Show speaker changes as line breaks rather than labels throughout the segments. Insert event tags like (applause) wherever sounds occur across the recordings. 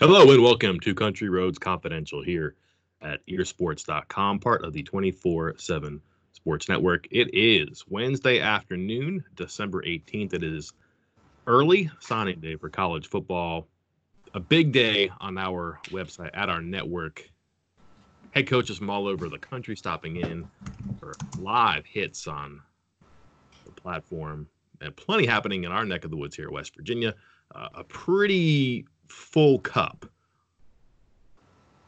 Hello and welcome to Country Roads Confidential here at WVsports.com, part of the 24 7 Sports Network. It is Wednesday afternoon, December 18th. It is early signing day for college football. A big day on our website, at our network. Head coaches from all over the country stopping in for live hits on the platform, and plenty happening in our neck of the woods here, West Virginia. Uh, a pretty full cup.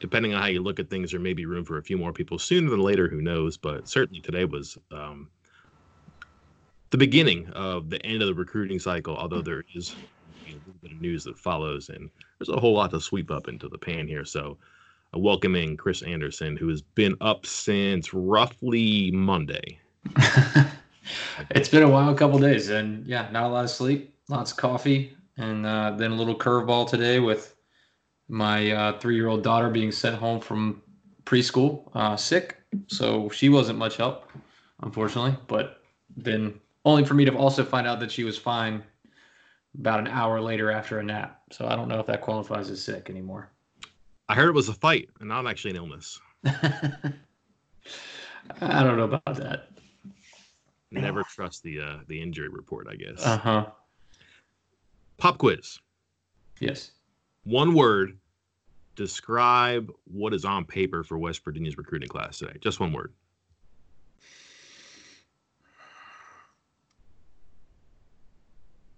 Depending on how you look at things, there may be room for a few more people sooner than later. Who knows? But certainly today was um, the beginning of the end of the recruiting cycle. Although there is a little bit of news that follows, and there's a whole lot to sweep up into the pan here. So, uh, welcoming Chris Anderson, who has been up since roughly Monday. (laughs)
it's been a while, couple days, and yeah, not a lot of sleep, lots of coffee, and uh, then a little curveball today with my uh, three-year-old daughter being sent home from preschool uh, sick, so she wasn't much help, unfortunately. But then only for me to also find out that she was fine about an hour later after a nap. So I don't know if that qualifies as sick anymore.
I heard it was a fight and not actually an illness. (laughs)
I don't know about that.
Never trust the uh, the injury report, I guess.
Uh huh.
Pop quiz.
Yes.
One word. Describe what is on paper for West Virginia's recruiting class today. Just one word.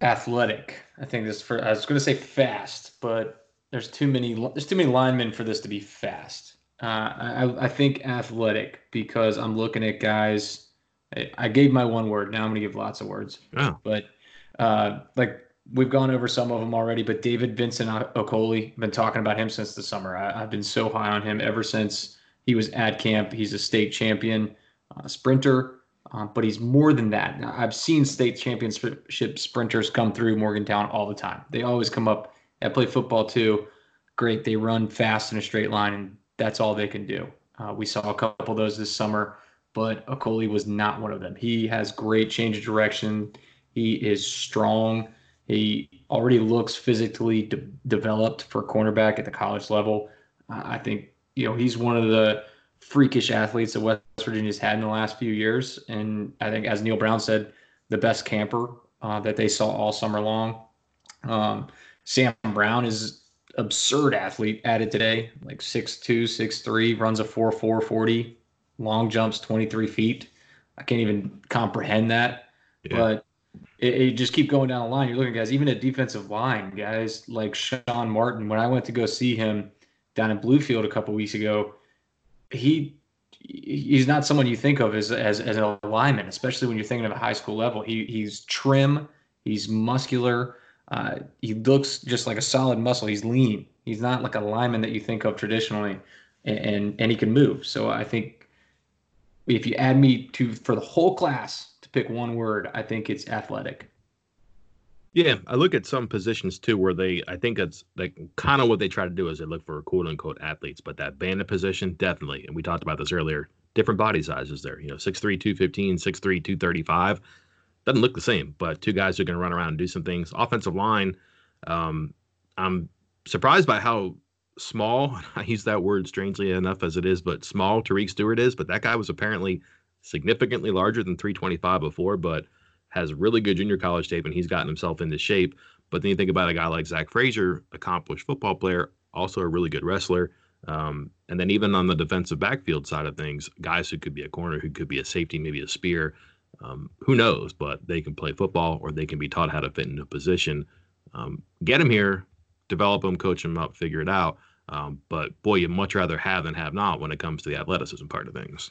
Athletic. I think this for I was going to say fast, but there's too many there's too many linemen for this to be fast. Uh, I, I think athletic because I'm looking at guys. I gave my one word. Now I'm going to give lots of words.
Oh.
But uh, like we've gone over some of them already, but David Vincent Okoli, been talking about him since the summer. I, have been so high on him ever since he was at camp. He's a state champion uh, sprinter, uh, but he's more than that. Now, I've seen state championship sprinters come through Morgantown all the time. They always come up. I play football too. Great. They run fast in a straight line, and that's all they can do. Uh, we saw a couple of those this summer, but Okoli was not one of them. He has great change of direction. He is strong. He already looks physically de- developed for cornerback at the college level. Uh, I think you know he's one of the freakish athletes that West Virginia's had in the last few years, and I think as Neal Brown said, the best camper uh, that they saw all summer long. Um, Sam Brown is absurd athlete added today, like 6'2", 6'3", runs a 4'4", 40, long jumps 23 feet. I can't even comprehend that. Yeah. But it, it, just keep going down the line. You're looking guys, even at defensive line, guys like Sean Martin. When I went to go see him down in Bluefield a couple weeks ago, he he's not someone you think of as as, as an lineman, especially when you're thinking of a high school level. He he's trim, he's muscular, uh, he looks just like a solid muscle. He's lean. He's not like a lineman that you think of traditionally, and and, and he can move. So I think if you add me to for the whole class pick one word, I think it's athletic.
Yeah, I look at some positions too where they, I think it's like kind of what they try to do is they look for quote unquote athletes, but that bandit position, definitely. And we talked about this earlier, different body sizes there, you know, 6'3, 215, 6'3, 235. Doesn't look the same, but two guys who can run around and do some things. Offensive line, um, I'm surprised by how small, (laughs) I use that word strangely enough as it is, but small Tariq Stewart is, but that guy was apparently significantly larger than 325 before, but has really good junior college tape and he's gotten himself into shape. But then you think about a guy like Zach Frazier, accomplished football player, also a really good wrestler. Um, and then even on the defensive backfield side of things, guys who could be a corner, who could be a safety, maybe a spear, um, who knows? But they can play football or they can be taught how to fit into a position. Um, get them here, develop them, coach them up, figure it out. Um, but boy, you'd much rather have than have not when it comes to the athleticism part of things.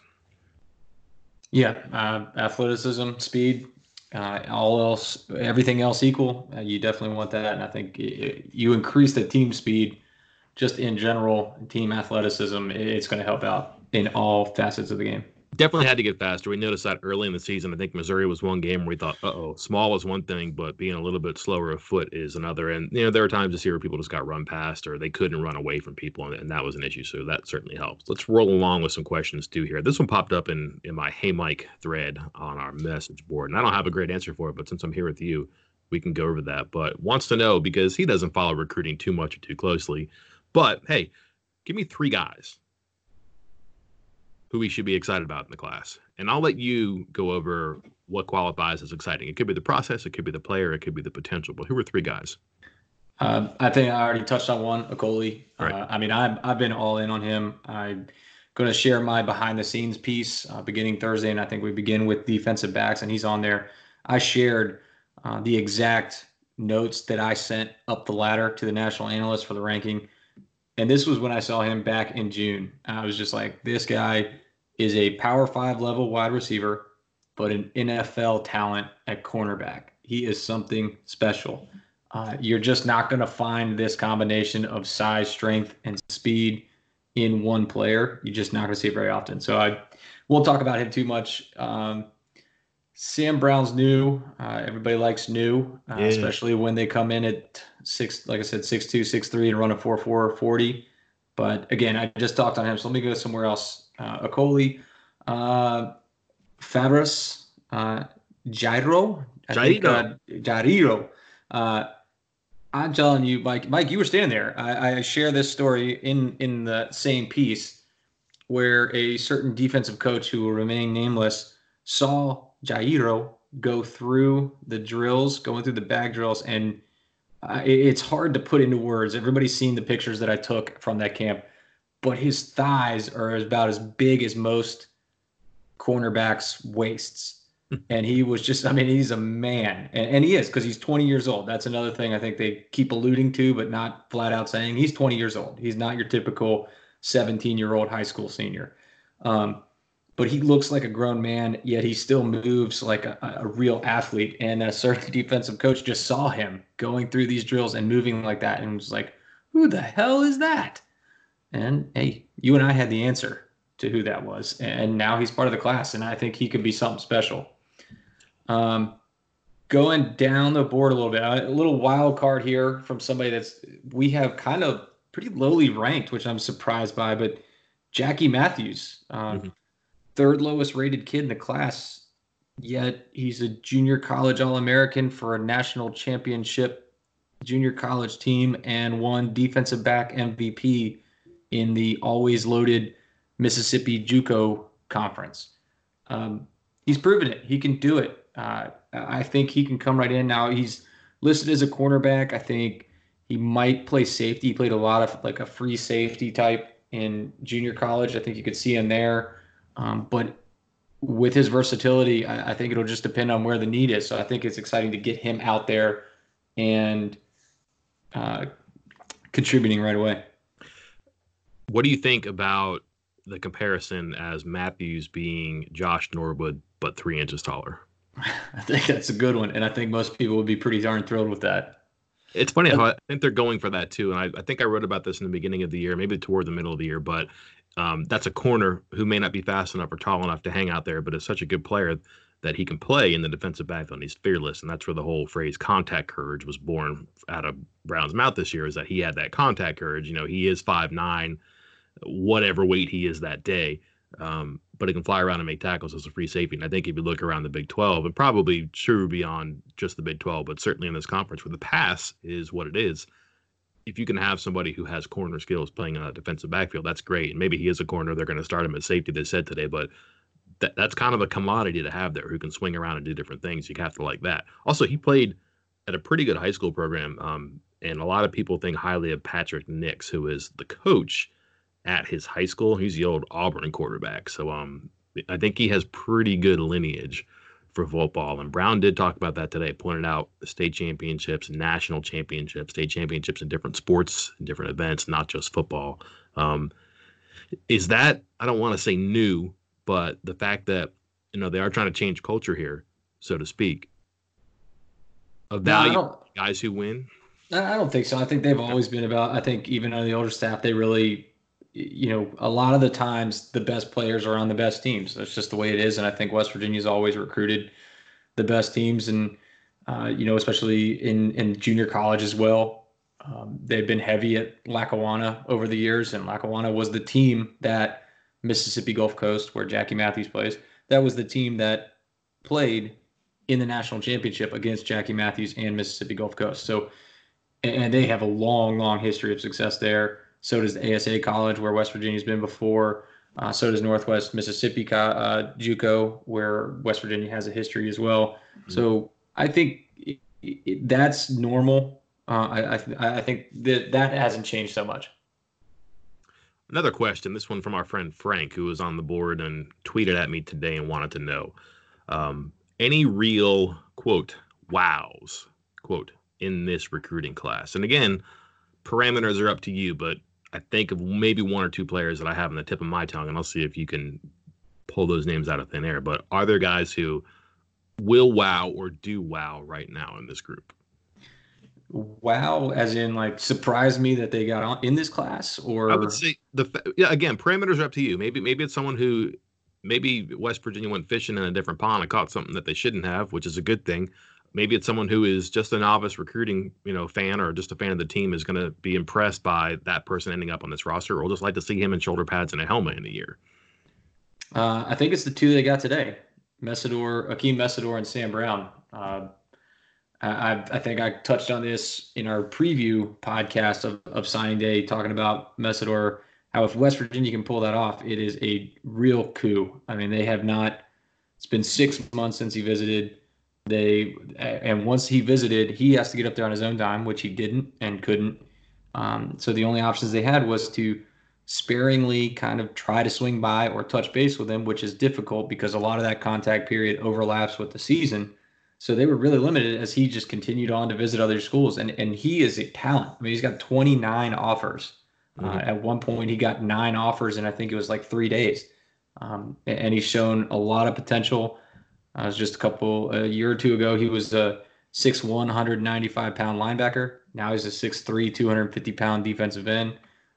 Yeah, uh, athleticism, speed, uh, all else, everything else equal, uh, you definitely want that. And I think it, you increase the team speed, just in general, team athleticism. It's going to help out in all facets of the game
definitely had to get faster. We noticed that early in the season. I think Missouri was one game where we thought, oh, small is one thing, but being a little bit slower of foot is another. And, you know, there were times this year where people just got run past or they couldn't run away from people, and, and that was an issue. So that certainly helps. Let's roll along with some questions too here. This one popped up in, in my Hey Mike thread on our message board, and I don't have a great answer for it, but since I'm here with you, we can go over that. But wants to know because he doesn't follow recruiting too much or too closely. But hey, give me three guys who we should be excited about in the class. And I'll let you go over what qualifies as exciting. It could be the process, it could be the player, it could be the potential. But who are three guys?
Um, I think I already touched on one, Okoli. Right. Uh, I mean, I've, I've been all in on him. I'm going to share my behind the scenes piece uh, beginning Thursday, and I think we begin with defensive backs, and he's on there. I shared uh, the exact notes that I sent up the ladder to the national analyst for the ranking. And this was when I saw him back in June. I was just like, this guy is a power five level wide receiver, but an NFL talent at cornerback. He is something special. Uh, you're just not going to find this combination of size, strength, and speed in one player. You're just not going to see it very often. So I won't talk about him too much. Um, Sam Brown's new. Uh, everybody likes new, uh, yeah. especially when they come in at six, like I said, six two, six three, and run a four four forty. But again, I just talked on him, so let me go somewhere else. Uh, Okoli, uh, Faverus, uh, Jairo,
Jairo,
Jairo. Uh, I'm telling you, Mike. Mike, you were standing there. I, I share this story in in the same piece where a certain defensive coach who will remain nameless saw Jairo go through the drills, going through the bag drills, and uh, it, it's hard to put into words. Everybody's seen the pictures that I took from that camp, but his thighs are about as big as most cornerbacks' waists. (laughs) And he was just i mean he's a man and, and he is because he's 20 years old. That's another thing i think they keep alluding to but not flat out saying. He's 20 years old. He's not your typical 17 year old high school senior. Um, but he looks like a grown man yet he still moves like a, a real athlete and a certain defensive coach just saw him going through these drills and moving like that and was like who the hell is that and hey you and i had the answer to who that was and now he's part of the class and i think he could be something special um, going down the board a little bit, a little wild card here from somebody that's we have kind of pretty lowly ranked, which I'm surprised by. But Jackie Matthews, um, mm-hmm. Third lowest rated kid in the class, yet he's a junior college All American for a national championship junior college team and won defensive back MVP in the always loaded Mississippi JUCO conference. Um, he's proven it. He can do it. Uh, I think he can come right in. Now he's listed as a cornerback. I think he might play safety. He played a lot of like a free safety type in junior college. I think you could see him there. Um, but with his versatility, I, I, think it'll just depend on where the need is. So I think it's exciting to get him out there and uh, contributing right away.
What do you think about the comparison as Matthews being Josh Norwood but three inches taller? (laughs)
I think that's a good one, and I think most people would be pretty darn thrilled with that.
It's funny how I think they're going for that too, and I, I think I wrote about this in the beginning of the year, maybe toward the middle of the year. But um, that's a corner who may not be fast enough or tall enough to hang out there, but is such a good player that he can play in the defensive backfield. He's fearless, and that's where the whole phrase "contact courage" was born out of Brown's mouth this year. Is that he had that contact courage? You know, he is five nine, whatever weight he is that day. Um, but he can fly around and make tackles as a free safety. And I think if you look around the Big 12, and probably true beyond just the Big 12, but certainly in this conference where the pass is what it is, if you can have somebody who has corner skills playing on a defensive backfield, that's great. And maybe he is a corner. They're going to start him at safety, they said today, but that, that's kind of a commodity to have there who can swing around and do different things. You have to like that. Also, he played at a pretty good high school program. Um, and a lot of people think highly of Patrick Nix, who is the coach at his high school. He's the old Auburn quarterback. So um, I think he has pretty good lineage for football. And Brown did talk about that today, pointed out state championships, national championships, state championships in different sports, in different events, not just football. Um, is that, I don't want to say new, but the fact that, you know, they are trying to change culture here, so to speak, of value no, guys who win?
I don't think so. I think they've always been about, I think even on the older staff, they really you know, a lot of the times the best players are on the best teams. That's just the way it is. And I think West Virginia's always recruited the best teams, and uh, you know, especially in in junior college as well. Um, they've been heavy at Lackawanna over the years, and Lackawanna was the team that Mississippi Gulf Coast, where Jackie Matthews plays, that was the team that played in the national championship against Jackie Matthews and Mississippi Gulf Coast. So, and they have a long, long history of success there. So does the ASA College, where West Virginia's been before. Uh, so does Northwest Mississippi uh, JUCO, where West Virginia has a history as well. Mm-hmm. So I think it, it, that's normal. Uh, I I, I think that that hasn't changed so much.
Another question. This one from our friend Frank, who was on the board and tweeted at me today and wanted to know um, any real quote wows quote in this recruiting class. And again, parameters are up to you, but I think of maybe one or two players that I have on the tip of my tongue, and I'll see if you can pull those names out of thin air. But are there guys who will wow or do wow right now in this group?
Wow, as in like surprise me that they got on in this class, or
I would say the yeah again parameters are up to you. Maybe maybe it's someone who maybe West Virginia went fishing in a different pond and caught something that they shouldn't have, which is a good thing maybe it's someone who is just a novice recruiting, you know, fan or just a fan of the team is going to be impressed by that person ending up on this roster, or just like to see him in shoulder pads and a helmet in a year.
Uh, I think it's the two they got today: Mesidor, Akeem Mesidor, and Sam Brown. Uh, I, I think I touched on this in our preview podcast of, of signing day, talking about Mesidor. How if West Virginia can pull that off, it is a real coup. I mean, they have not. It's been six months since he visited they and once he visited, he has to get up there on his own dime, which he didn't and couldn't. Um, so the only options they had was to sparingly kind of try to swing by or touch base with him, which is difficult because a lot of that contact period overlaps with the season. So they were really limited as he just continued on to visit other schools. And and he is a talent. I mean, he's got 29 offers. Uh, mm-hmm. Uh, at one point, he got nine offers, and I think it was like three days. Um, and he's shown a lot of potential. Uh, was just a couple a year or two ago. He was a 6'1", 195 pound linebacker. Now he's a 6'3", 250 pound defensive end.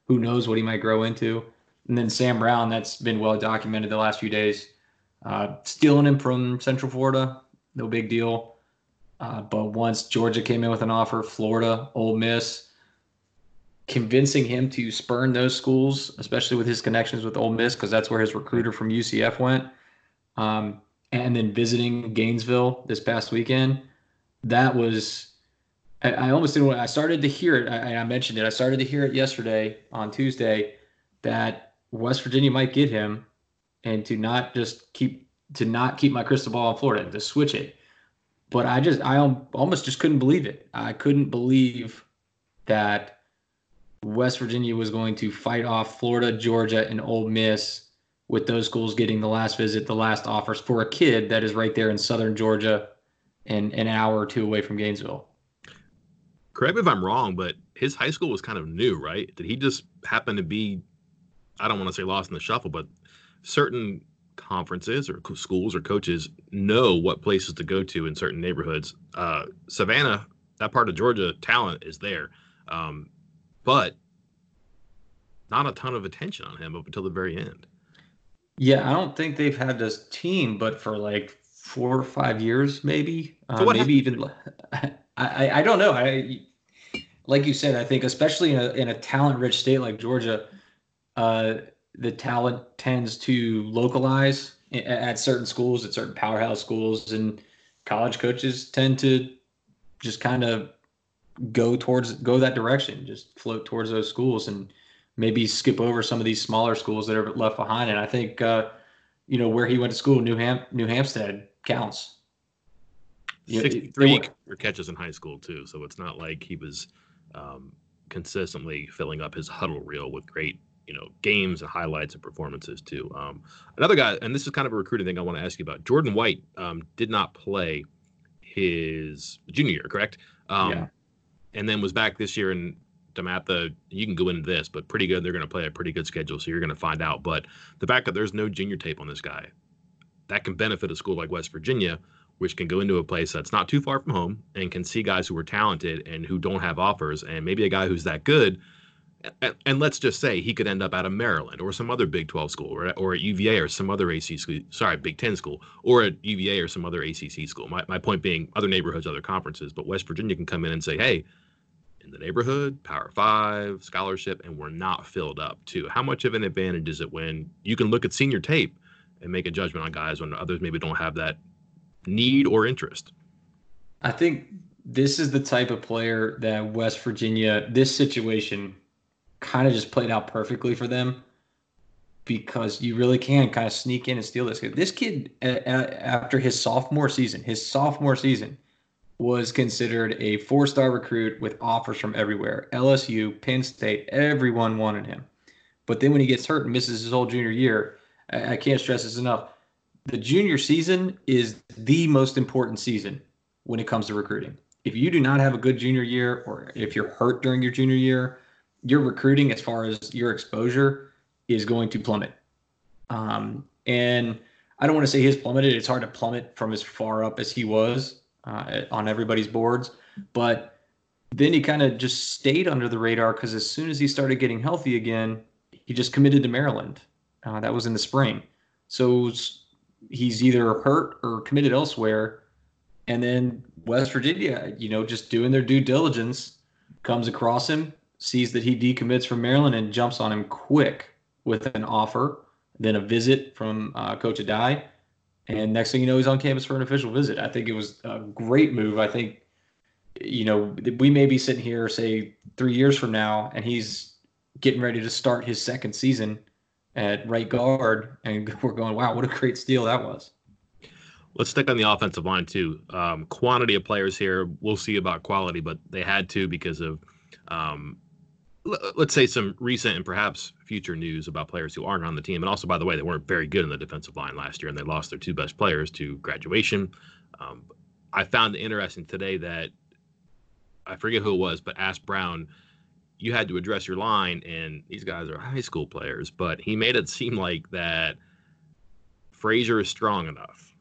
Who knows what he might grow into? And then Sam Brown, that's been well documented the last few days. Uh, stealing him from Central Florida, no big deal. Uh, but once Georgia came in with an offer, Florida, Ole Miss, convincing him to spurn those schools, especially with his connections with Ole Miss, because that's where his recruiter from UCF went. Um, and then visiting Gainesville this past weekend, that was I, I almost didn't. I started to hear it. I, I mentioned it. I started to hear it yesterday on Tuesday that West Virginia might get him, and to not just keep to not keep my crystal ball in Florida and to switch it. But I just I almost just couldn't believe it. I couldn't believe that West Virginia was going to fight off Florida, Georgia, and Ole Miss with those schools getting the last visit, the last offers for a kid that is right there in southern Georgia and an hour or two away from Gainesville.
Correct me if I'm wrong, but his high school was kind of new, right? Did he just happen to be, I don't want to say lost in the shuffle, but certain conferences or schools or coaches know what places to go to in certain neighborhoods. Uh, Savannah, that part of Georgia, talent is there. Um, but not a ton of attention on him up until the very end.
Yeah, I don't think they've had this team, but for like four or five years, maybe, uh, maybe even. (laughs) I, I don't know. I like you said. I think especially in a in a talent rich state like Georgia, uh, the talent tends to localize at certain schools, at certain powerhouse schools, and college coaches tend to just kind of go towards go that direction, just float towards those schools and maybe skip over some of these smaller schools that are left behind. And I think, uh, you know, where he went to school, New Ham- New Hampstead counts.
63 for catches in high school too, so it's not like he was um, consistently filling up his huddle reel with great, you know, games and highlights and performances too. Um, another guy, and this is kind of a recruiting thing I want to ask you about. Jordan White um, did not play his junior year, correct? Um, yeah. And then was back this year and DeMatha, you can go into this, but pretty good. They're going to play a pretty good schedule, so you're going to find out. But the fact that there's no junior tape on this guy, that can benefit a school like West Virginia, which can go into a place that's not too far from home and can see guys who are talented and who don't have offers, and maybe a guy who's that good. And, and let's just say he could end up out of Maryland or some other Big 12 school, or, or at UVA or some other ACC school, sorry, Big 10 school, or at UVA or some other ACC school. My, my point being, other neighborhoods, other conferences. But West Virginia can come in and say, hey, in the neighborhood, Power Five, scholarship, and we're not filled up too. How much of an advantage is it when you can look at senior tape and make a judgment on guys when others maybe don't have that need or interest?
I think this is the type of player that West Virginia, this situation kind of just played out perfectly for them because you really can kind of sneak in and steal this kid. This kid, after his sophomore season, his sophomore season was considered a four star recruit with offers from everywhere LSU, Penn State, everyone wanted him. But then when he gets hurt and misses his whole junior year, I can't stress this enough. The junior season is the most important season when it comes to recruiting. If you do not have a good junior year, or if you're hurt during your junior year, your recruiting, as far as your exposure, is going to plummet. Um, and I don't want to say his plummeted. It's hard to plummet from as far up as he was uh, on everybody's boards. But then he kind of just stayed under the radar because as soon as he started getting healthy again, he just committed to Maryland. Uh, that was in the spring. So he's either hurt or committed elsewhere. And then West Virginia, you know, just doing their due diligence, comes across him, sees that he decommits from Maryland, and jumps on him quick with an offer, then a visit from uh, Coach Addae. And next thing you know, he's on campus for an official visit. I think it was a great move. I think, you know, we may be sitting here, say, three years from now, and he's getting ready to start his second season at right guard, and (laughs) we're going, wow, what a great steal that was.
Let's stick on the offensive line too. Um, quantity of players here. We'll see about quality, but they had to because of, um, let's say, some recent and perhaps future news about players who aren't on the team. And also, by the way, they weren't very good in the defensive line last year, and they lost their two best players to graduation. Um, I found it interesting today that I forget who it was, but asked Brown you had to address your line, and these guys are high school players. But he made it (laughs) seem like that Frazier is strong enough.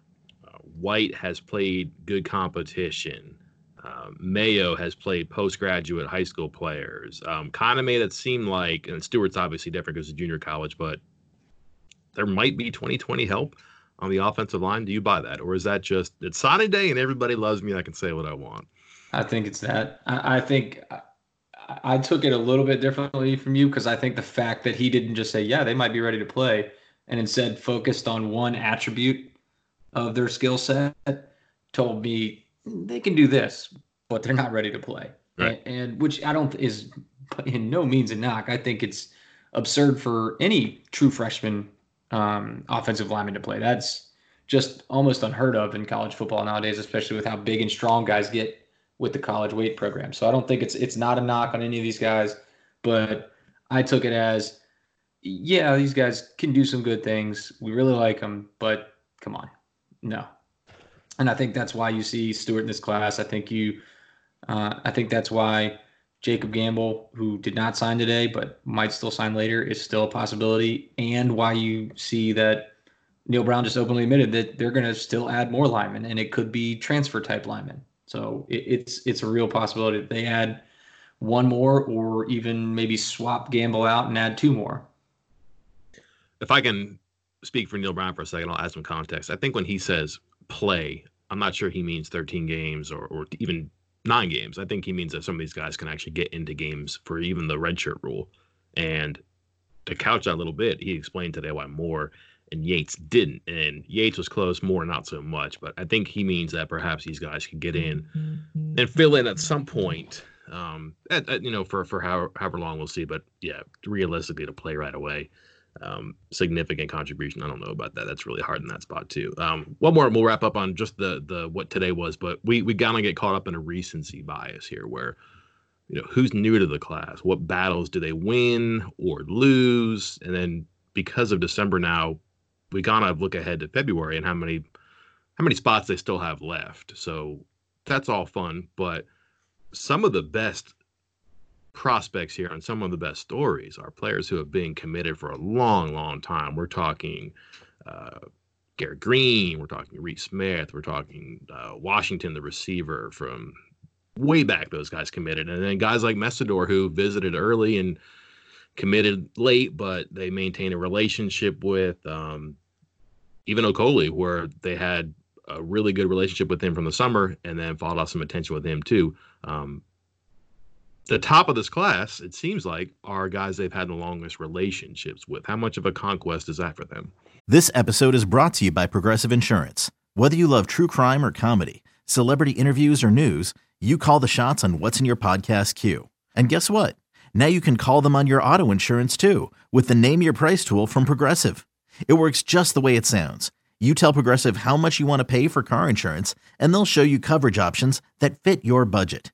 Uh, White has played good competition. Uh, Mayo has played postgraduate high school players. Um, kind of made it seem like, and Stewart's obviously different because it's junior college, but there might be 2020 help on the offensive line. Do you buy that, or is that just it's Sonny Day and everybody loves me? I can say what I want.
I think it's that. I, I think I took it a little bit differently from you because I think the fact that he didn't just say, yeah, they might be ready to play, and instead focused on one attribute of their skill set told me they can do this, but they're not ready to play. Right. And, and, which I don't is in no means a knock. I think it's absurd for any true freshman um, offensive lineman to play. That's just almost unheard of in college football nowadays, especially with how big and strong guys get with the college weight program. So I don't think it's it's not a knock on any of these guys, but I took it as yeah, these guys can do some good things. We really like them, but come on, no. And I think that's why you see Stewart in this class. I think you, uh, I think that's why Jacob Gamble, who did not sign today but might still sign later, is still a possibility, and why you see that Neal Brown just openly admitted that they're going to still add more linemen, and it could be transfer type linemen. So it, it's it's a real possibility that they add one more or even maybe swap Gamble out and add two more.
If I can speak for Neal Brown for a second, I'll add some context. I think when he says play, I'm not sure he means 13 games or, or even nine games. I think he means that some of these guys can actually get into games for even the redshirt rule. And to couch that a little bit, he explained today why Moore and Yates didn't. And Yates was close, more not so much. But I think he means that perhaps these guys could get in and fill in at some point. Um, at, at, you know, for for however, however long we'll see. But yeah, realistically, to play right away, um, significant contribution. I don't know about that. That's really hard in that spot too. Um, one more, we'll wrap up on just the the what today was. But we we gotta get caught up in a recency bias here, where you know who's new to the class, what battles do they win or lose, and then because of December now, we gotta look ahead to February and how many how many spots they still have left. So that's all fun, but some of the best prospects here and some of the best stories are players who have been committed for a long, long time. We're talking uh, Garrett Greene, we're talking Reese Smith, we're talking uh, Washington, the receiver from way back. Those guys committed, and then guys like Mesidor who visited early and committed late, but they maintain a relationship with. Um, even Okoli, where they had a really good relationship with him from the summer and then followed off some attention with him too. Um, the top of this class, it seems like, are guys they've had the longest relationships with. How much of a conquest is that for them?
This episode is brought to you by Progressive Insurance. Whether you love true crime or comedy, celebrity interviews or news, you call the shots on what's in your podcast queue. And guess what? Now you can call them on your auto insurance too with the Name Your Price tool from Progressive. It works just the way it sounds. You tell Progressive how much you want to pay for car insurance, and they'll show you coverage options that fit your budget.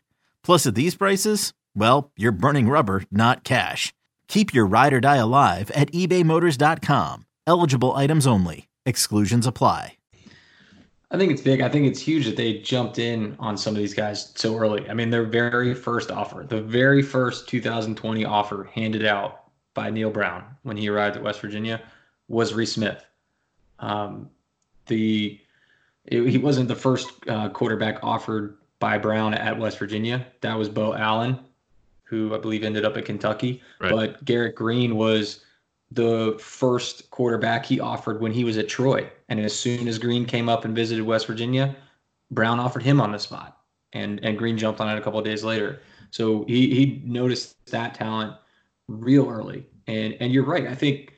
Plus, at these prices, well, you're burning rubber, not cash. Keep your ride or die alive at ebaymotors.com. Eligible items only. Exclusions apply.
I think it's big. I think it's huge that they jumped in on some of these guys so early. I mean, their very first offer, the very first 2020 offer handed out by Neal Brown when he arrived at West Virginia was Reese Smith. Um, the it, he wasn't the first uh, quarterback offered by Brown at West Virginia. That was Bo Allen, who I believe ended up at Kentucky. Right. But Garrett Greene was the first quarterback he offered when he was at Troy. And as soon as Greene came up and visited West Virginia, Brown offered him on the spot. And and Greene jumped on it a couple of days later. So he he noticed that talent real early. And and you're right. I think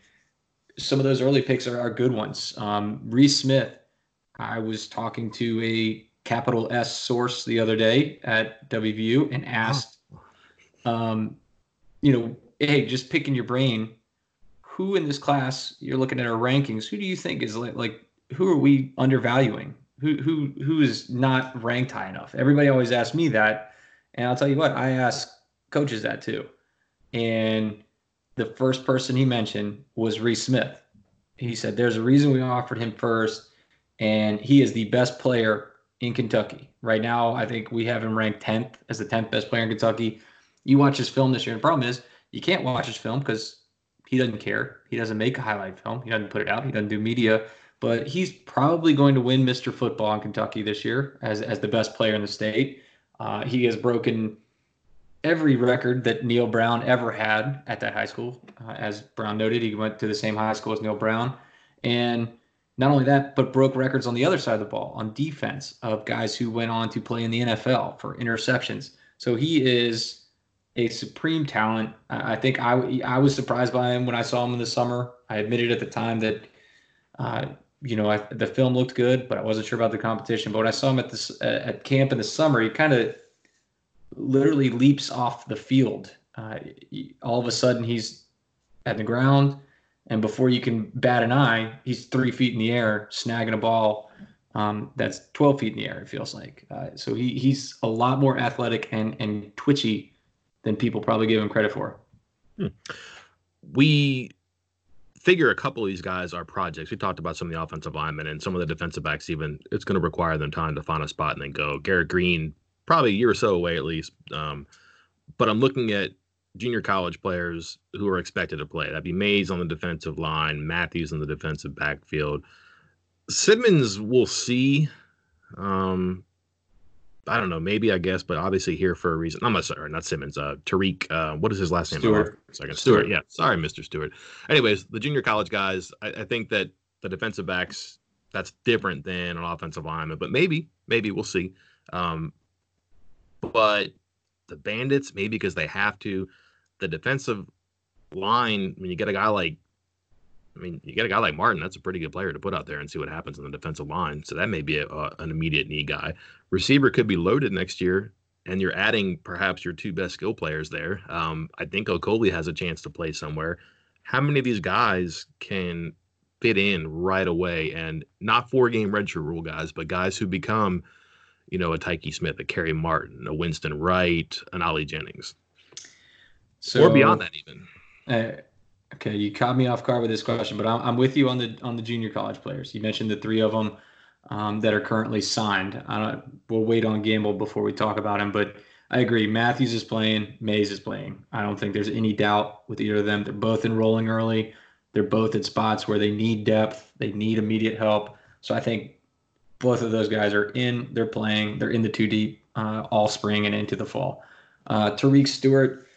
some of those early picks are, are good ones. Um, Reese Smith, I was talking to a capital S source the other day at WVU and asked, um, you know, hey, just picking your brain who in this class you're looking at our rankings who do you think is like like who are we undervaluing? Who who who is not ranked high enough? Everybody always asks me that and i'll tell you what i ask coaches that too. And the first person he mentioned was reese smith. He said there's a reason we offered him first and he is the best player in kentucky right now i think we have him ranked 10th as the 10th best player in kentucky you watch his film this year and the problem is you can't watch his film because he doesn't care. He doesn't make a highlight film. He doesn't put it out. He doesn't do media. But he's probably going to win Mr. Football in Kentucky this year as, as the best player in the state. Uh, he has broken every record that Neal Brown ever had at that high school. Uh, as Brown noted, he went to the same high school as Neal Brown. And not only that, but broke records on the other side of the ball on defense of guys who went on to play in the NFL for interceptions. So he is a supreme talent. I think I, I was surprised by him when I saw him in the summer. I admitted at the time that, uh, you know, I, the film looked good, but I wasn't sure about the competition. But when I saw him at this uh, at camp in the summer, he kind of literally leaps off the field. Uh, all of a sudden, he's at the ground, and before you can bat an eye, he's three feet in the air, snagging a ball um, that's 12 feet in the air. It feels like. Uh, so he he's a lot more athletic and and twitchy than people probably give him credit for. Hmm.
We figure a couple of these guys are projects. We talked about some of the offensive linemen and some of the defensive backs. Even it's going to require them time to find a spot and then go. Garrett Greene probably a year or so away at least. Um, but I'm looking at junior college players who are expected to play. That'd be Mays on the defensive line, Matthews in the defensive backfield. Simmons, we'll see. Um, I don't know, maybe I guess, but obviously here for a reason. I'm not sorry, not Simmons. Uh, Tariq. Uh, what is his last name?
Stewart.
Second. Stewart. Yeah. Sorry, Mr. Stewart. Anyways, the junior college guys. I, I, think that the defensive backs that's different than an offensive lineman, but maybe, maybe we'll see. Um, but the Bandits, maybe because they have to. The defensive line, when you get a guy like I mean, you get a guy like Martin. That's a pretty good player to put out there and see what happens in the defensive line. So that may be a, an immediate need guy. Receiver could be loaded next year, and you're adding perhaps your two best skill players there. Um, I think Okoli has a chance to play somewhere. How many of these guys can fit in right away and not four game redshirt rule guys, but guys who become, you know, a Tyke Smith, a Kerry Martin, a Winston Wright, an Ollie Jennings? So, or beyond that, even.
Uh, okay, you caught me off guard with this question, but I'm, I'm with you on the on the junior college players. You mentioned the three of them um, that are currently signed. we'll wait on Gamble before we talk about him, but I agree. Matthews is playing, Mays is playing. I don't think there's any doubt with either of them. They're both enrolling early. They're both at spots where they need depth, they need immediate help. So I think both of those guys are in. They're playing. They're in the two deep uh, all spring and into the fall. Uh, Tariq Stewart,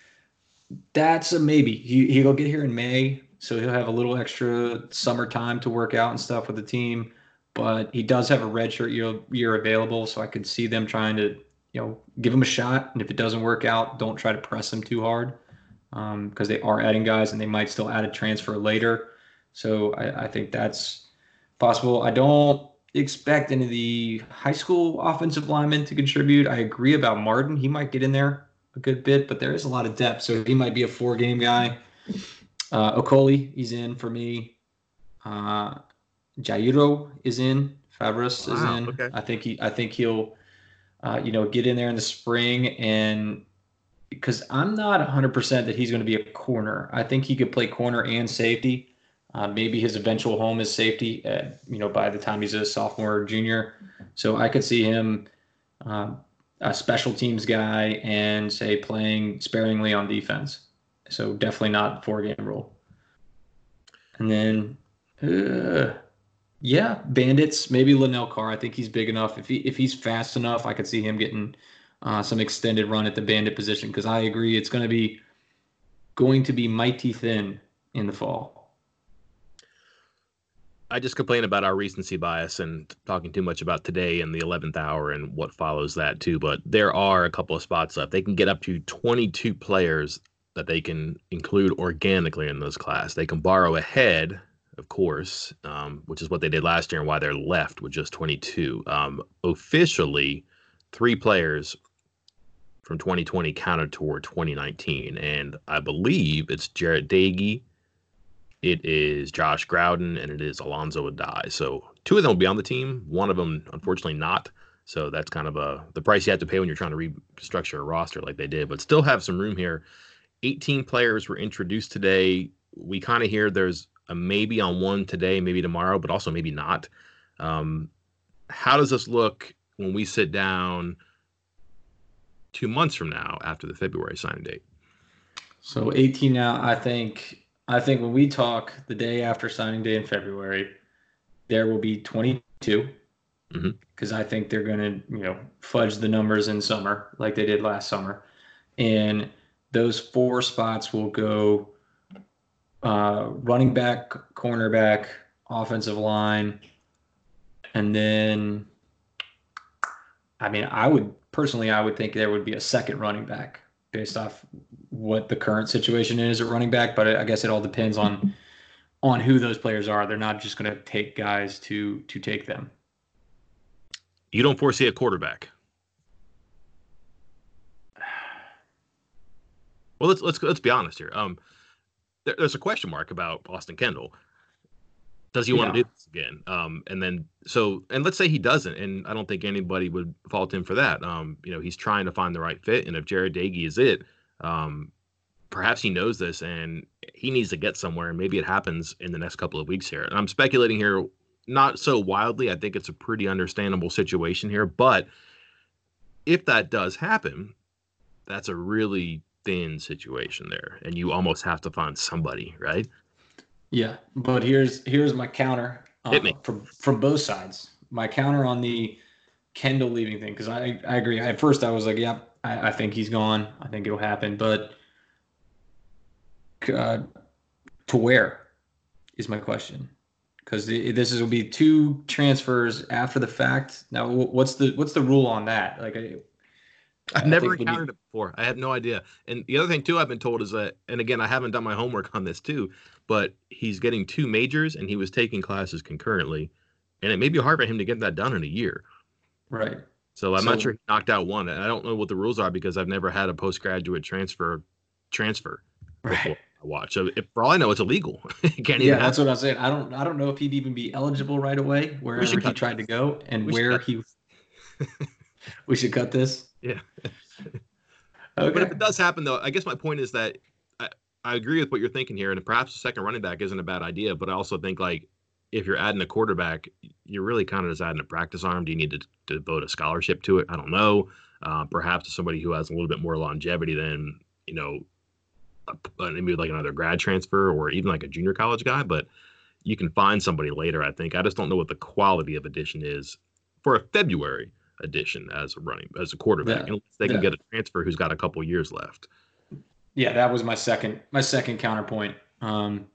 that's a maybe. He he'll get here in May, so he'll have a little extra summer time to work out and stuff with the team. But he does have a redshirt year year available, so I could see them trying to you know give him a shot. And if it doesn't work out, don't try to press him too hard because um, they are adding guys and they might still add a transfer later. So I, I think that's possible. I don't expect any of the high school offensive linemen to contribute. I agree about Martin. He might get in there a good bit, but there is a lot of depth. So he might be a four game guy. Uh, Okoli, he's in for me. Uh, Jairo is in. Faverus wow, is in. Okay. I think he. I think he'll, uh, you know, get in there in the spring and because I'm not 100% that he's going to be a corner. I think he could play corner and safety. Uh, maybe his eventual home is safety. Uh, you know, by the time he's a sophomore or junior, so I could see him uh, a special teams guy and say playing sparingly on defense. So definitely not four game rule. And then, uh, yeah, bandits. Maybe Lanell Carr. I think he's big enough. If he if he's fast enough, I could see him getting uh, some extended run at the bandit position. Because I agree, it's going to be going to be mighty thin in the fall.
I just complain about our recency bias and talking too much about today and the 11th hour and what follows that too. But there are a couple of spots left. They can get up to 22 players that they can include organically in this class. They can borrow ahead, of course, um, which is what they did last year and why they're left with just 22. Um, officially, three players from 2020 counted toward 2019. And I believe it's Jarret Doege it is Josh Growden and it is Alonzo Addae. So two of them will be on the team. One of them, unfortunately, not. So that's kind of a the price you have to pay when you're trying to restructure a roster like they did. But still have some room here. 18 players were introduced today. We kind of hear there's a maybe on one today, maybe tomorrow, but also maybe not. Um, how does this look when we sit down two months from now after the February signing date?
So 18 now, I think I think when we talk the day after signing day in February, there will be 22 because mm-hmm. I think they're going to, you know, fudge the numbers in summer like they did last summer. And those four spots will go uh, running back, cornerback, offensive line, and then, I mean, I would personally, I would think there would be a second running back based off what the current situation is at running back, but I guess it all depends on on who those players are. They're not just going to take guys to to take them.
You don't foresee a quarterback. Well, let's let's let's be honest here. Um, there, there's a question mark about Austin Kendall. Does he yeah. want to do this again? Um, and then so and let's say he doesn't, and I don't think anybody would fault him for that. Um, you know, he's trying to find the right fit, and if Jarret Doege is it, um, perhaps he knows this and he needs to get somewhere, and maybe it happens in the next couple of weeks here. And I'm speculating here, not so wildly. I think it's a pretty understandable situation here, but if that does happen, that's a really thin situation there, and you almost have to find somebody, right?
Yeah, but here's here's my counter
uh, Hit me.
from from both sides. My counter on the Kendall leaving thing because I I agree. At first, I was like, "Yep, I, I think he's gone. I think it'll happen." But uh, to where is my question? Because this is will be two transfers after the fact. Now, what's the what's the rule on that? Like, I,
I've I never encountered it before. I have no idea. And the other thing too, I've been told is that, and again, I haven't done my homework on this too, but he's getting two majors and he was taking classes concurrently, and it may be hard for him to get that done in a year.
Right.
So I'm so, not sure he knocked out one. I don't know what the rules are because I've never had a postgraduate transfer transfer.
Right
watch. So if, for all I know, it's illegal. (laughs)
yeah, that's what I'm saying. I don't I don't know if he'd even be eligible right away wherever he tried to go and where he. (laughs) we should cut this.
Yeah. (laughs) okay. But if it does happen, though, I guess my point is that I agree with what you're thinking here, and perhaps a second running back isn't a bad idea. But I also think like if you're adding a quarterback, you're really kind of just adding a practice arm. Do you need to, to devote a scholarship to it? I don't know. Uh, perhaps to somebody who has a little bit more longevity than you know, maybe like another grad transfer or even like a junior college guy. But you can find somebody later. I think. I just don't know what the quality of addition is for a February addition as a running as a quarterback, yeah. unless they can yeah. get a transfer who's got a couple years left.
Yeah, that was my second my second counterpoint. Um,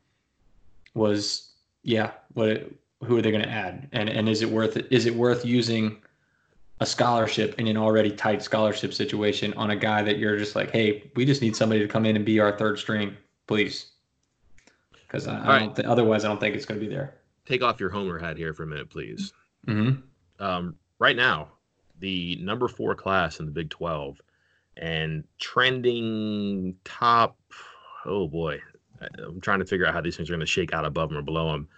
was yeah, what who are they going to add, and and is it worth it? Is it worth using a scholarship in an already tight scholarship situation on a guy that you're just like, hey, we just need somebody to come in and be our third string, please because I, I, don't right. th- otherwise I don't think it's going to be there.
Take off your homer hat here for a minute, please.
Mm-hmm.
Um, right now, the number four class in the Big Twelve, and trending top. Oh boy, I'm trying to figure out how these things are going to shake out above them or below them.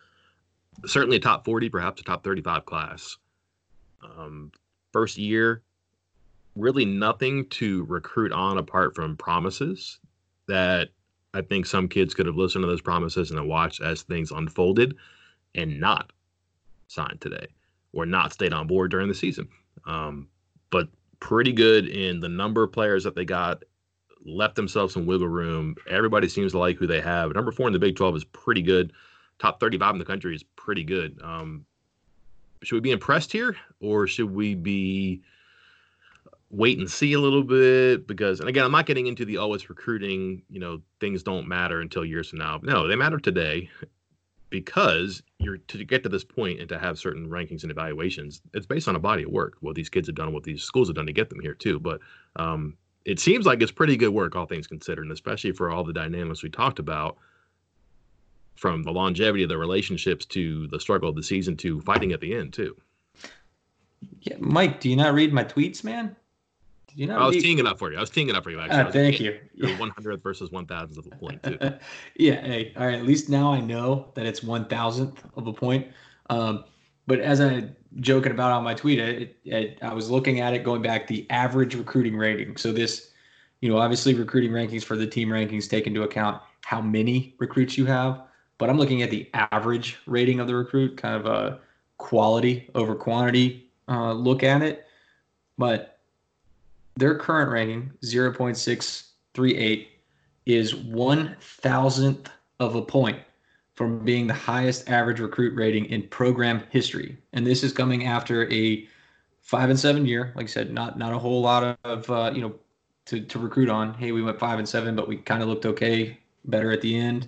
Certainly a top 40, perhaps a top 35 class. Um, first year, really nothing to recruit on apart from promises that I think some kids could have listened to those promises and watched as things unfolded and not signed today or not stayed on board during the season. Um, but pretty good in the number of players that they got, left themselves some wiggle room. Everybody seems to like who they have. Number four in the Big 12 is pretty good. Top 35 in the country is pretty good. Um, should we be impressed here or should we be wait and see a little bit because and again i'm not getting into the always recruiting you know things don't matter until years from now no they matter today because you're to get to this point and to have certain rankings and evaluations it's based on a body of work what these kids have done what these schools have done to get them here too. But um, it seems like it's pretty good work all things considered and especially for all the dynamics we talked about from the longevity of the relationships to the struggle of the season to fighting at the end too.
Yeah mike do you not read my tweets man
you know, I was teeing it up for you. I was teeing it up for you. Actually,
uh, thank you.
One hundredth versus one thousandth of a point too. (laughs)
yeah. Hey. All right. At least now I know that it's one thousandth of a point. Um, but as I joking about on my tweet, it, it, I was looking at it going back the average recruiting rating. So this, you know, obviously recruiting rankings for the team rankings take into account how many recruits you have. But I'm looking at the average rating of the recruit, kind of a quality over quantity uh, look at it. But their current ranking, 0.638, is one thousandth of a point from being the highest average recruit rating in program history. And this is coming after a five and seven year. Like I said, not not a whole lot of uh, you know to, to recruit on. Hey, we went five and seven, but we kind of looked okay, better at the end.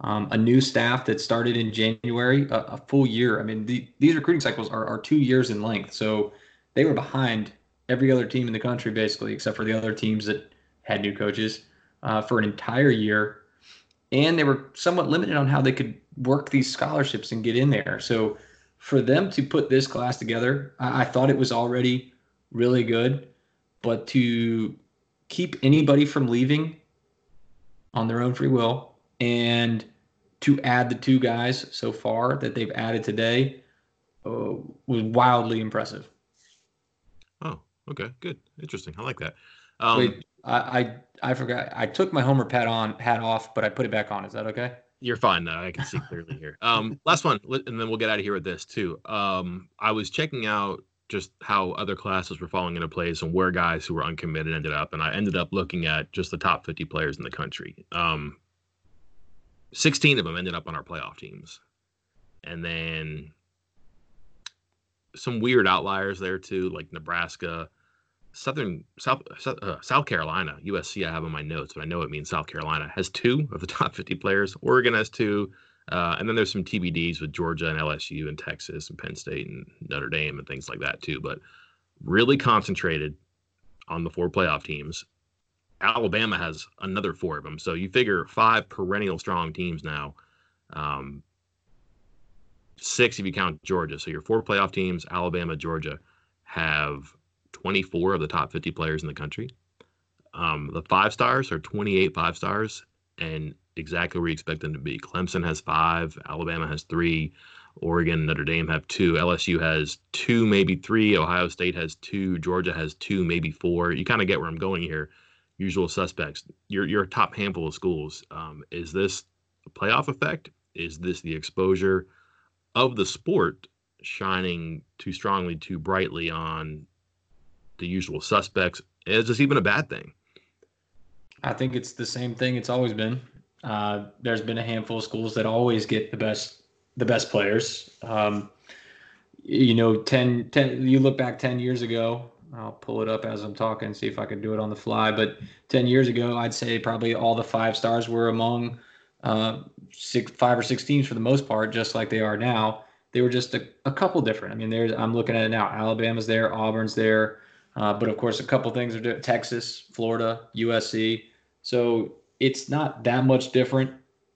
Um, a new staff that started in January, a, a full year. I mean, the, these recruiting cycles are, are two years in length. So they were behind every other team in the country, basically, except for the other teams that had new coaches uh, for an entire year. And they were somewhat limited on how they could work these scholarships and get in there. So for them to put this class together, I, I thought it was already really good. But to keep anybody from leaving on their own free will and to add the two guys so far that they've added today uh, was wildly impressive.
Okay, good, interesting. I like that. Um,
Wait, I, I I forgot. I took my Homer pat on hat off, but I put it back on. Is that okay?
You're fine now. I can see clearly here. Um, (laughs) last one, and then we'll get out of here with this too. Um, I was checking out just how other classes were falling into place and where guys who were uncommitted ended up, and I ended up looking at just the top 50 players in the country. Um, 16 of them ended up on our playoff teams, and then some weird outliers there too, like Nebraska, Southern South uh, South Carolina, USC. I have on my notes, but I know it means South Carolina has two of the (laughs) top 50 players. Oregon has two, uh, and then there's some TBDs with Georgia and LSU and Texas and Penn State and Notre Dame and things like that too. But really concentrated on the four playoff teams. Alabama has another four of them, so you figure five perennial strong teams now. Um, six if you count Georgia. So your four playoff teams, Alabama, Georgia, have 24 of the top 50 players in the country. Um, the five stars are 28 five stars and exactly where you expect them to be. Clemson has five, Alabama has three, Oregon, Notre Dame have two, LSU has two, maybe three, Ohio State has two, Georgia has two, maybe four. You kind of get where I'm going here. usual suspects, your your top handful of schools. Um, is this a playoff effect? Is this the exposure of the sport shining too strongly, too brightly on the usual suspects? Is this even a bad thing?
I think it's the same thing it's always been. Uh, there's been a handful of schools that always get the best the best players. Um, you know, 10, 10, you look back 10 years ago, I'll pull it up as I'm talking, see if I can do it on the fly. But 10 years ago, I'd say probably all the five stars were among uh, six, five or six teams for the most part, just like they are now. They were just a, a couple different. I mean, there's I'm looking at it now. Alabama's there, Auburn's there, uh, but of course, a couple things are different. Texas, Florida, USC. So it's not that much different.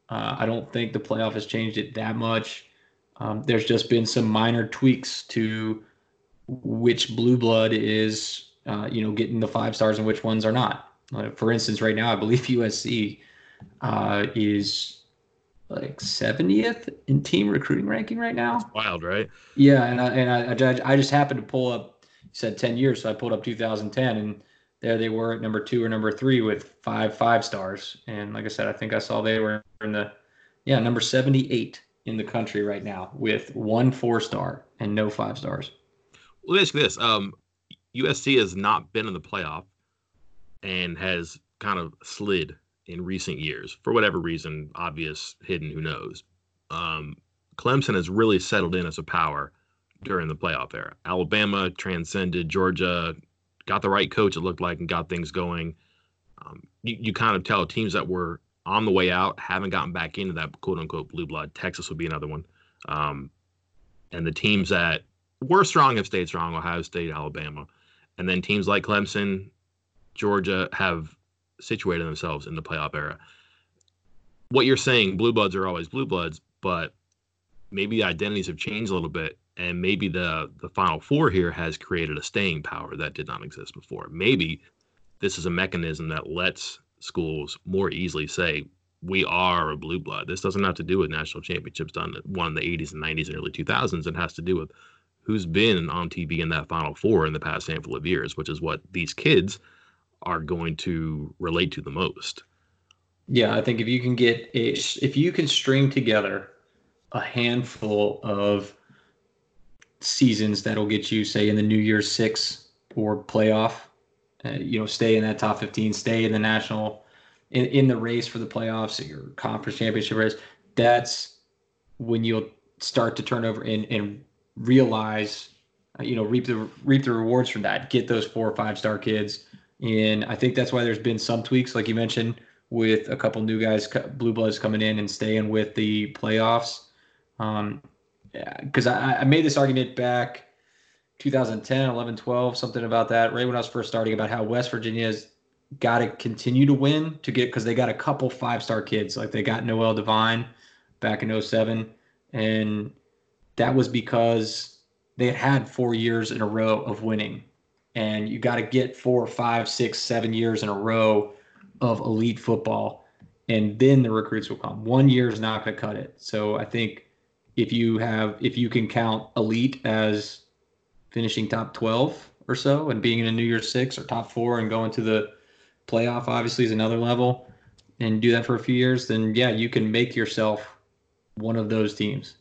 Uh, I don't think the playoff has changed it that much. Um, there's just been some minor tweaks to which blue blood is, uh, you know, getting the five stars and which ones are not. Uh, for instance, right now, I believe (laughs) USC uh, is like 70th in team recruiting ranking right now.
That's wild, right?
Yeah, and I, and I, I just happened to pull up. You said 10 years, so I pulled up 2010, and there they were at number two or number three with five five stars. And like I said, I think I saw they were in the yeah number 78 in the country right now with one four star and no five stars.
Well, basically this um, USC has not been in the playoff and has kind of slid in recent years for whatever reason, obvious, hidden, who knows. Um, Clemson has really settled in as a power during the playoff era. Alabama transcended Georgia, got the right coach, it looked like, and got things going. Um, you, you kind of tell teams that were on the way out haven't gotten back into that quote unquote blue blood. Texas would be another one. Um, and the teams that were strong have stayed strong Ohio State, Alabama. And then teams like Clemson, Georgia have situated themselves in the playoff era. What you're saying, blue bloods are always blue bloods, but maybe identities have changed a little bit and maybe the the final four here has created a staying power that did not exist before. Maybe this is a mechanism that lets schools more easily say we are a blue blood. This doesn't have to do with national championships done one in the 80s and 90s and early 2000s it has to do with who's been on tv in that final four in the past handful of years which is what these kids are going to relate to the most.
Yeah i think if you can get a, if you can string together a handful of seasons that'll get you, say, in the New Year's Six or playoff. Uh, you know, stay in that top 15, stay in the national, in, in the race for the playoffs, your conference championship race. That's when you'll start to turn over and, and realize, uh, you know, reap the reap the rewards from that. Get those four or five star kids, and I think that's why there's been some tweaks, like you mentioned, with a couple new guys, blue bloods coming in and staying with the playoffs. Um, because I, I made this argument back 2010, 11, 12, something about that, right when I was first starting, about how West Virginia's got to continue to win to get because they got a couple five star kids. Like they got Noel Devine back in 07. And that was because they had had four years in a row of winning. And you got to get four, five, six, seven years in a row of elite football. And then the recruits will come. One year is not going to cut it. So I think if you have if you can count elite as finishing top 12 or so and being in a New Year's Six or top four and going to the playoff obviously is another level and do that for a few years, then yeah, you can make yourself one of those teams.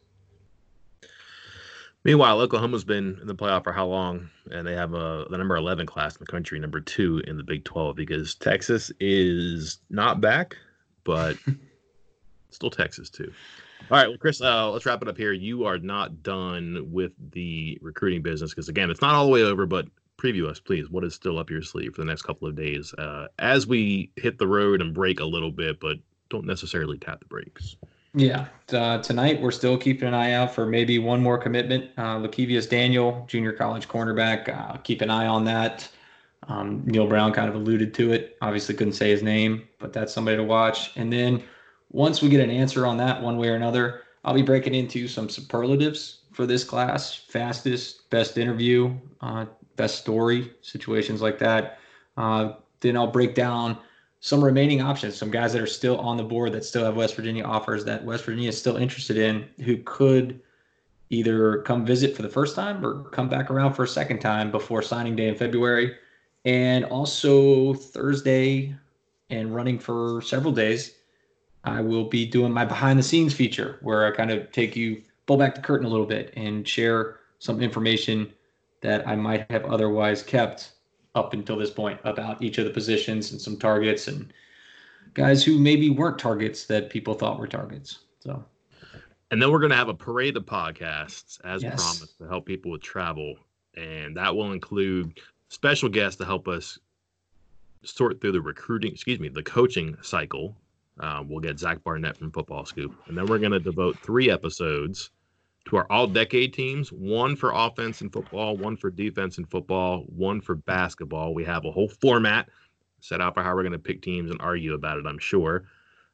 Meanwhile, Oklahoma's been in the playoff for how long? And they have a the number 11 class in the country, number two in the Big 12, because Texas is not back, but (laughs) still Texas too. All right, well, Chris, uh, let's wrap it up here. You are not done with the recruiting business because, again, it's not all the way over, but preview us, please. What is still up your sleeve for the next couple of days uh, as we hit the road and break a little bit, but don't necessarily tap the brakes?
Yeah, uh, tonight we're still keeping an eye out for maybe one more commitment. Uh, Daniel, junior college cornerback. Uh, keep an eye on that. Um, Neal Brown kind of alluded to it. Obviously, couldn't say his name, but that's somebody to watch. And then once we get an answer on that one way or another, I'll be breaking into some superlatives for this class fastest, best interview, uh, best story, situations like that. Uh, then I'll break down some remaining options, some guys that are still on the board that still have West Virginia offers that West Virginia is still interested in who could either come visit for the first time or come back around for a second time before signing day in February. And also Thursday and running for several days, I will be doing my behind the scenes feature where I kind of take you, pull back the curtain a little bit and share some information that I might have otherwise kept up until this point about each of the positions and some targets and guys who maybe weren't targets that people thought were targets. So,
and then we're going to have a parade of podcasts as
Yes.
promised to help people with travel, and that will include special guests to help us sort through the recruiting, excuse me, the coaching cycle. Uh, we'll get Zach Barnett from Football Scoop, and then we're going to devote three episodes to our all-decade teams: one for offense and football, one for defense and football, one for basketball. We have a whole format set out for how we're going to pick teams and argue about it. I'm sure.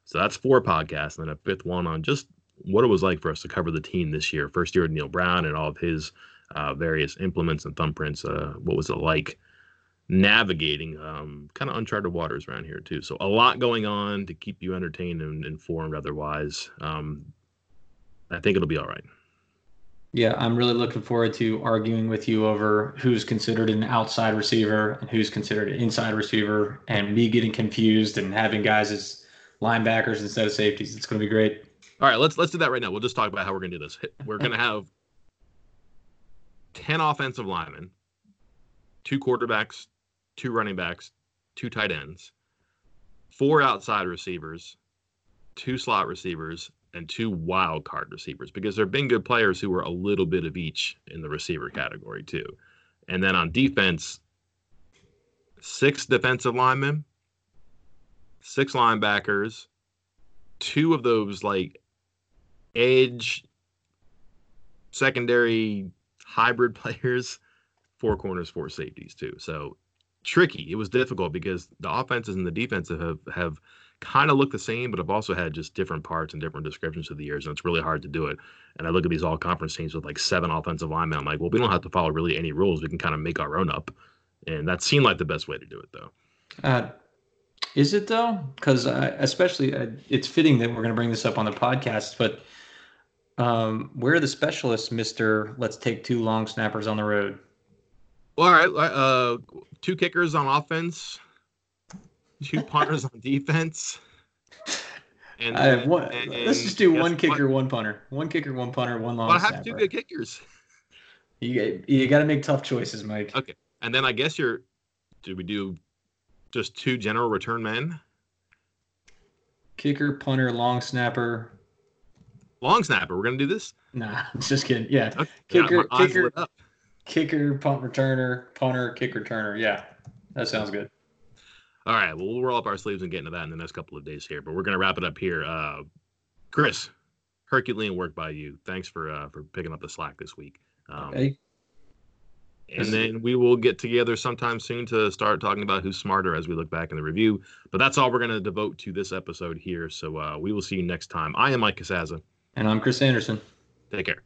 So that's four podcasts, and then a fifth one on just what it was like for us to cover the team this year. First year with Neal Brown and all of his uh, various implements and thumbprints. Uh, what was it like navigating um, kind of uncharted waters around here too? So a lot going on to keep you entertained and informed. Otherwise, um, I think it'll be all right.
yeah, I'm really looking forward to arguing with you over who's considered an outside receiver and who's considered an inside receiver, and me getting confused and having guys as linebackers instead of safeties. It's going to be great.
All right, let's let's do that right now. We'll just talk about how we're going to do this. We're going to have ten offensive linemen, two quarterbacks, two running backs, two tight ends, four outside receivers, two slot receivers, and two wild card receivers because there have been good players who were a little bit of each in the receiver category too. And then on defense, six defensive linemen, six linebackers, two of those like edge secondary hybrid (laughs) players, four corners, four safeties too. So tricky. It was difficult because the offenses and the defensive have have kind of looked the same, but have also had just different parts and different descriptions of the years, and it's really hard to do it. And I look at these all conference teams with like seven offensive linemen. I'm like, well, we don't have to follow really any rules. We can kind of make our own up. And that seemed like the best way to do it, though.
Uh, is it though? Because especially, uh, it's fitting that we're going to bring this up on the podcast. But um, where are the specialists, Mister? Let's take two long snappers on the road.
All right, uh, two kickers on offense, two punters on defense. And,
I have one.
and-
let's just do one kicker, one punter. One kicker, one punter, one long
Well, I have
snapper.
two good kickers.
You you got to make tough choices, Mike.
Okay. And then I guess you're. Do we do just two general return men?
Kicker, punter, long snapper.
Long snapper. We're gonna do this.
Nah, (laughs) just kidding. Yeah,
Okay.
Kicker-
Yeah,
kicker-
up.
Kicker, punt returner, punter, kick returner. Yeah, that sounds good.
All right. Well, we'll roll up our sleeves and get into that in the next couple of days here. But we're gonna wrap it up here. Uh, Chris, Herculean work by you. Thanks for uh, for picking up the slack this week. Um,
Okay.
And then we will get together sometime soon to start talking about who's smarter as we look back in the review. But that's all we're going to devote to this episode here. So uh, we will see you next time. I am Mike Casazza.
And I'm Chris Anderson.
Take care.